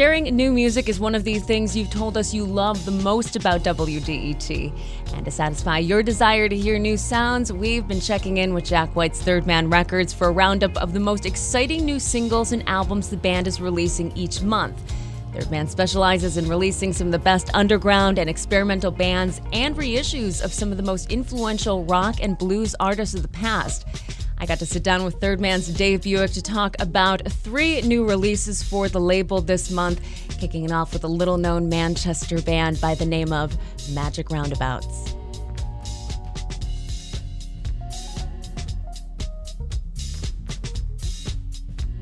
Sharing new music is one of the things you've told us you love the most about WDET. And to satisfy your desire to hear new sounds, we've been checking in with Jack White's Third Man Records for a roundup of the most exciting new singles and albums the band is releasing each month. Third Man specializes in releasing some of the best underground and experimental bands and reissues of some of the most influential rock and blues artists of the past. I got to sit down with Third Man's Dave Buick to talk about three new releases for the label this month, kicking it off with a little known Manchester band by the name of Magic Roundabouts.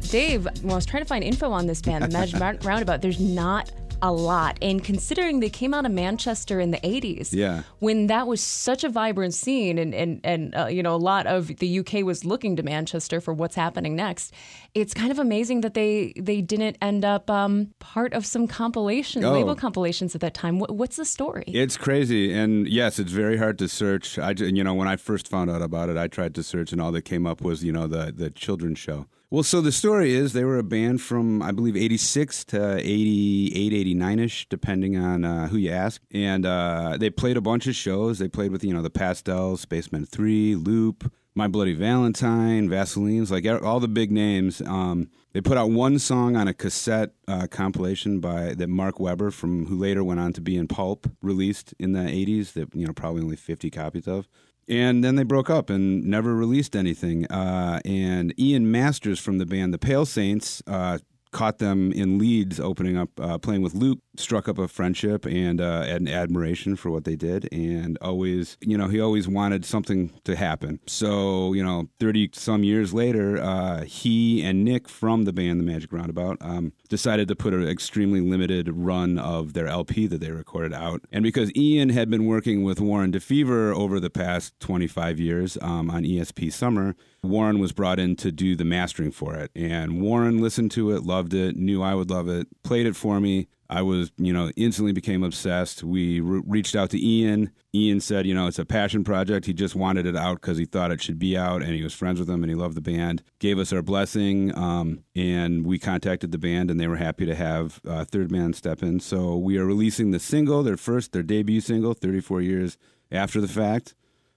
Dave, well, I was trying to find info on this band, the Magic Roundabout. There's not a lot. And considering they came out of Manchester in the 80s, Yeah. when that was such a vibrant scene and, and, and uh, you know, a lot of the UK was looking to Manchester for what's happening next, it's kind of amazing that they, they didn't end up um, part of some compilation, Oh. label compilations at that time. What, what's the story? It's crazy, and yes, it's very hard to search. I, you know, when I first found out about it, I tried to search, and all that came up was, you know, the the children's show. Well, so the story is they were a band from I believe '86 to '88, '89 ish, depending on uh, who you ask, and uh, they played a bunch of shows. They played with you know the Pastels, Spacemen Three, Loop. My Bloody Valentine, Vaselines, like all the big names. Um, they put out one song on a cassette uh, compilation by that Mark Webber from who later went on to be in Pulp released in the '80s. That you know probably only 50 copies of. And then they broke up and never released anything. Uh, and Ian Masters from the band The Pale Saints uh, caught them in Leeds opening up, uh, playing with Loop, struck up a friendship and uh, an admiration for what they did. And always, you know, he always wanted something to happen. So, you know, 30 some years later, uh, he and Nick from the band The Magic Roundabout um, decided to put an extremely limited run of their LP that they recorded out. And because Ian had been working with Warren DeFever over the past 25 years um, on ESP Summer, Warren was brought in to do the mastering for it. And Warren listened to it, loved it, knew I would love it, played it for me. I was, you know, instantly became obsessed. We re- reached out to Ian. Ian said, you know, it's a passion project. He just wanted it out because he thought it should be out, and he was friends with them, and he loved the band. Gave us our blessing, um, and we contacted the band, and they were happy to have uh, Third Man step in. So we are releasing the single, their first, their debut single, 34 years after the fact.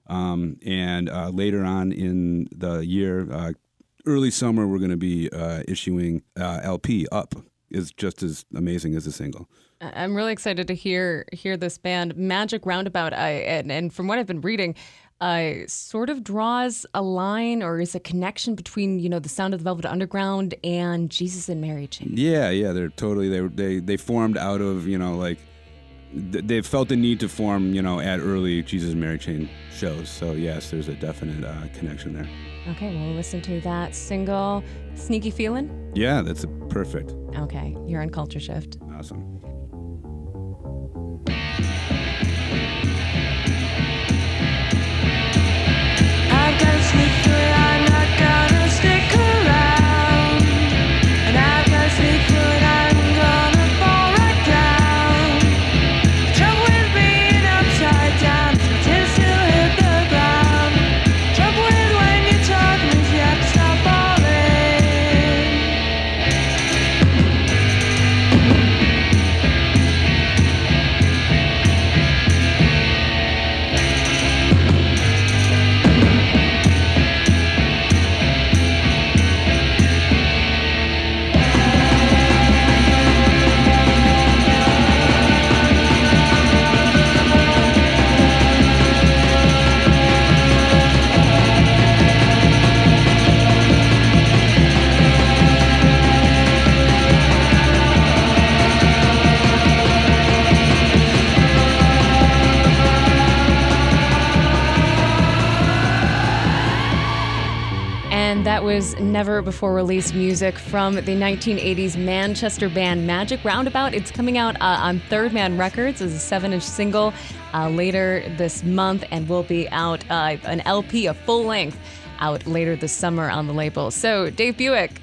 Um, and uh, later on in the year, uh, early summer, we're going to be uh, issuing uh, LP Up. Is just as amazing as a single. I'm really excited to hear hear this band Magic Roundabout. I and, and from what I've been reading, uh, sort of draws a line or is a connection between you know the sound of the Velvet Underground and Jesus and Mary Chain. Yeah, yeah, they're totally they they they formed out of you know like th- they felt the need to form you know at early Jesus and Mary Chain shows. So yes, there's a definite uh, connection there. Okay, well, listen to that single, "Sneaky Feeling." Yeah, that's a perfect. Okay, you're on Culture Shift. Awesome. Never before released music from the 1980s Manchester band Magic Roundabout. It's coming out uh, on Third Man Records as a seven inch single uh, later this month and will be out uh, an LP, a full length, out later this summer on the label. So, Dave Buick,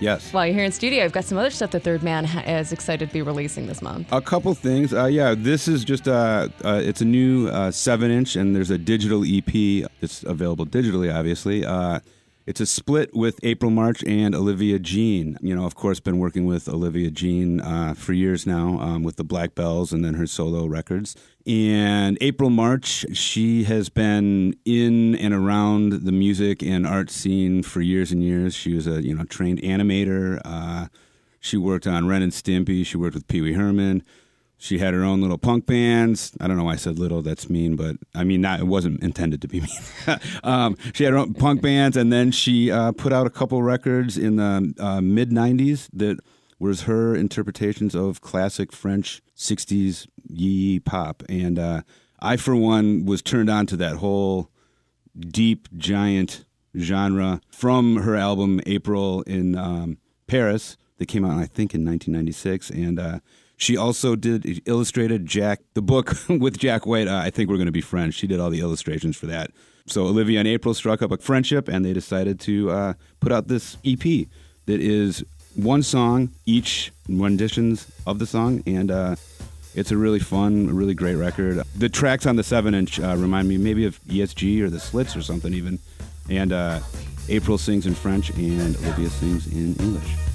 Yes. while you're here in studio, I've got some other stuff that Third Man ha- is excited to be releasing this month. A couple things. Uh, yeah, this is just uh, uh, it's a new uh, seven inch, and there's a digital EP that's available digitally, obviously. It's a split with April March and Olivia Jean. You know, of course, been working with Olivia Jean uh, for years now um, with the Black Belles and then her solo records. And April March, she has been in and around the music and art scene for years and years. She was a you know trained animator. Uh, she worked on Ren and Stimpy. She worked with Pee Wee Herman. She had her own little punk bands. I don't know why I said little. That's mean, but I mean, not, it wasn't intended to be mean. um, she had her own punk bands, and then she uh, put out a couple records in the uh, mid '90s that was her interpretations of classic French '60s yee pop. And uh, I, for one, was turned on to that whole deep, giant genre from her album April in um, Paris that came out, I think, in 1996. And uh, she also did illustrated Jack the book with Jack White. Uh, I think we're going to be friends. She did all the illustrations for that. So Olivia and April struck up a friendship, and they decided to uh, put out this EP that is one song each renditions of the song, and uh, it's a really fun, really great record. The tracks on the seven inch uh, remind me maybe of ESG or the Slits or something even, and uh, April sings in French and Olivia sings in English.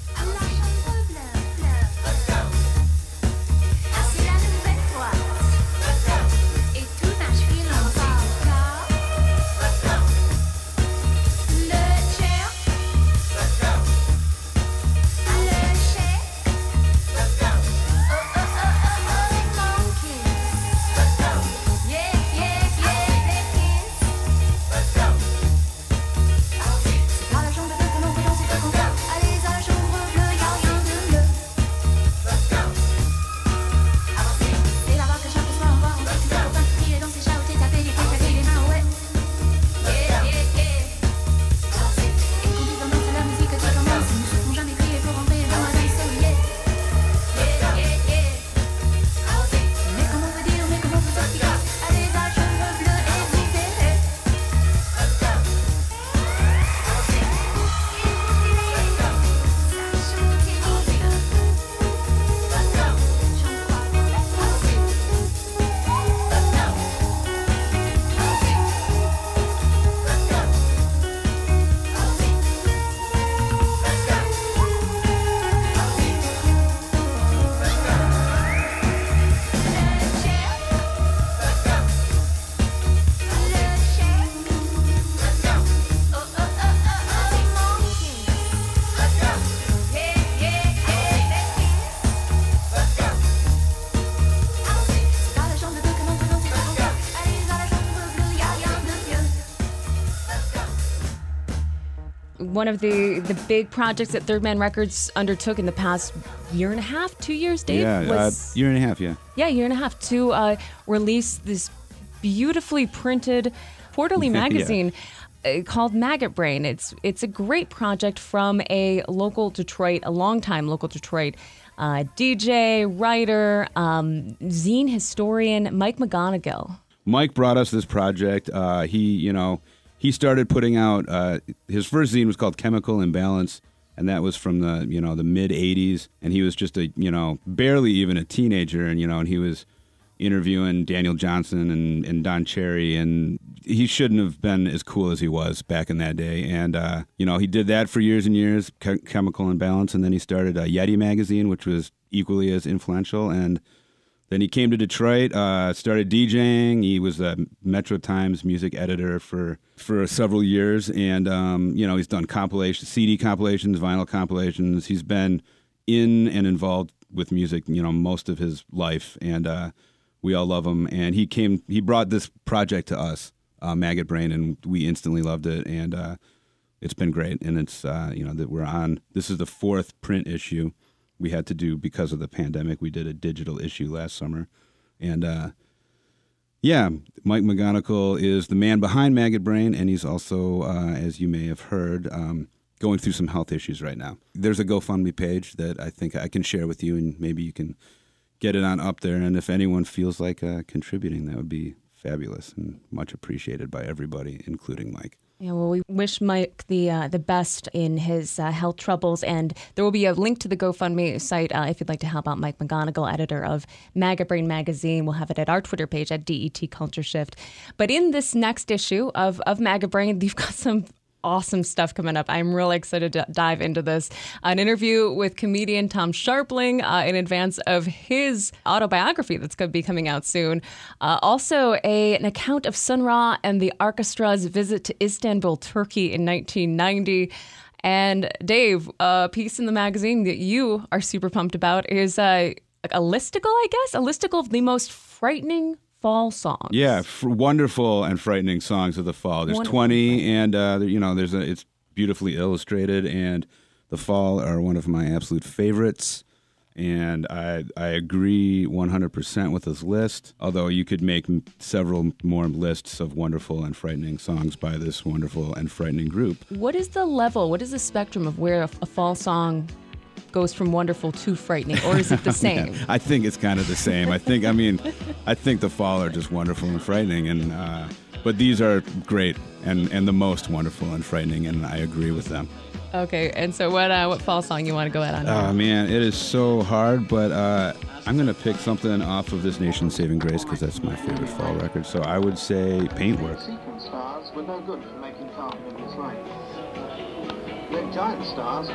One of the the big projects that Third Man Records undertook in the past year and a half, two years, Dave, yeah, was uh, year and a half. Yeah. yeah, year and a half to uh, release this beautifully printed quarterly magazine uh, called Maggot Brain. It's it's a great project from a local Detroit, a longtime local Detroit uh, DJ, writer, um, zine historian, Mike McGonigal. Mike brought us this project. Uh, he, you know, he started putting out uh, his first zine was called Chemical Imbalance, and that was from the you know the mid '80s. And he was just a you know barely even a teenager, and you know, and he was interviewing Daniel Johnston and, and Don Cherry, and he shouldn't have been as cool as he was back in that day. And uh, you know, he did that for years and years, Chemical Imbalance, and then he started a Yeti magazine, which was equally as influential. And then he came to Detroit, uh, started DJing. He was a Metro Times music editor for for several years, and um, you know he's done compilations, CD compilations, vinyl compilations. He's been in and involved with music, you know, most of his life, and uh, we all love him. And he came, he brought this project to us, uh, Maggot Brain, and we instantly loved it. And uh, it's been great. And it's uh, you know that we're on. This is the fourth print issue we had to do because of the pandemic. We did a digital issue last summer, and uh, yeah, Mike McGonigal is the man behind Maggot Brain, and he's also, uh, as you may have heard, um, going through some health issues right now. There's a GoFundMe page that I think I can share with you, and maybe you can get it on up there. And if anyone feels like uh, contributing, that would be fabulous and much appreciated by everybody, including Mike. Yeah, well, we wish Mike the uh, the best in his uh, health troubles, and there will be a link to the GoFundMe site uh, if you'd like to help out Mike McGonigal, editor of Maggot Brain magazine. We'll have it at our Twitter page at DET Culture Shift. But in this next issue of of Maggot Brain, you've got some awesome stuff coming up. I'm really excited to dive into this. An interview with comedian Tom Scharpling uh, in advance of his autobiography that's going to be coming out soon. Uh, also, a, an account of Sun Ra and the orchestra's visit to Istanbul, Turkey in 1990. And Dave, a piece in the magazine that you are super pumped about is uh, a listicle, I guess, a listicle of the most frightening fall songs. Yeah, f- wonderful and frightening songs of the fall. There's Wonderful 20, and uh, you know, there's a, it's beautifully illustrated, and the fall are one of my absolute favorites. And I I agree 100% with this list. Although you could make m- several more lists of wonderful and frightening songs by this wonderful and frightening group. What is the level? What is the spectrum of where a, a fall song goes from wonderful to frightening, or is it the same? I think it's kind of the same. I think I mean, I think the fall are just wonderful and frightening, and uh, but these are great and and the most wonderful and frightening, and I agree with them. Okay, and so what? Uh, what fall song you want to go out on? Oh man, it is so hard, but uh, I'm gonna pick something off of this Nation Saving Grace because that's my favorite fall record. So I would say Paintwork. Sequence stars were no good for making carbon in this light. Red giant stars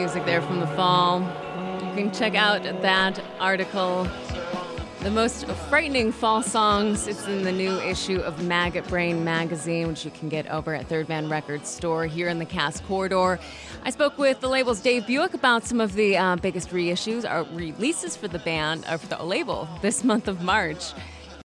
Music there from the fall. You can check out that article. The most frightening fall songs. It's in the new issue of Maggot Brain magazine, which you can get over at Third Man Records store here in the Cass Corridor. I spoke with the label's Dave Buick about some of the uh, biggest reissues or releases for the band or for the label this month of March.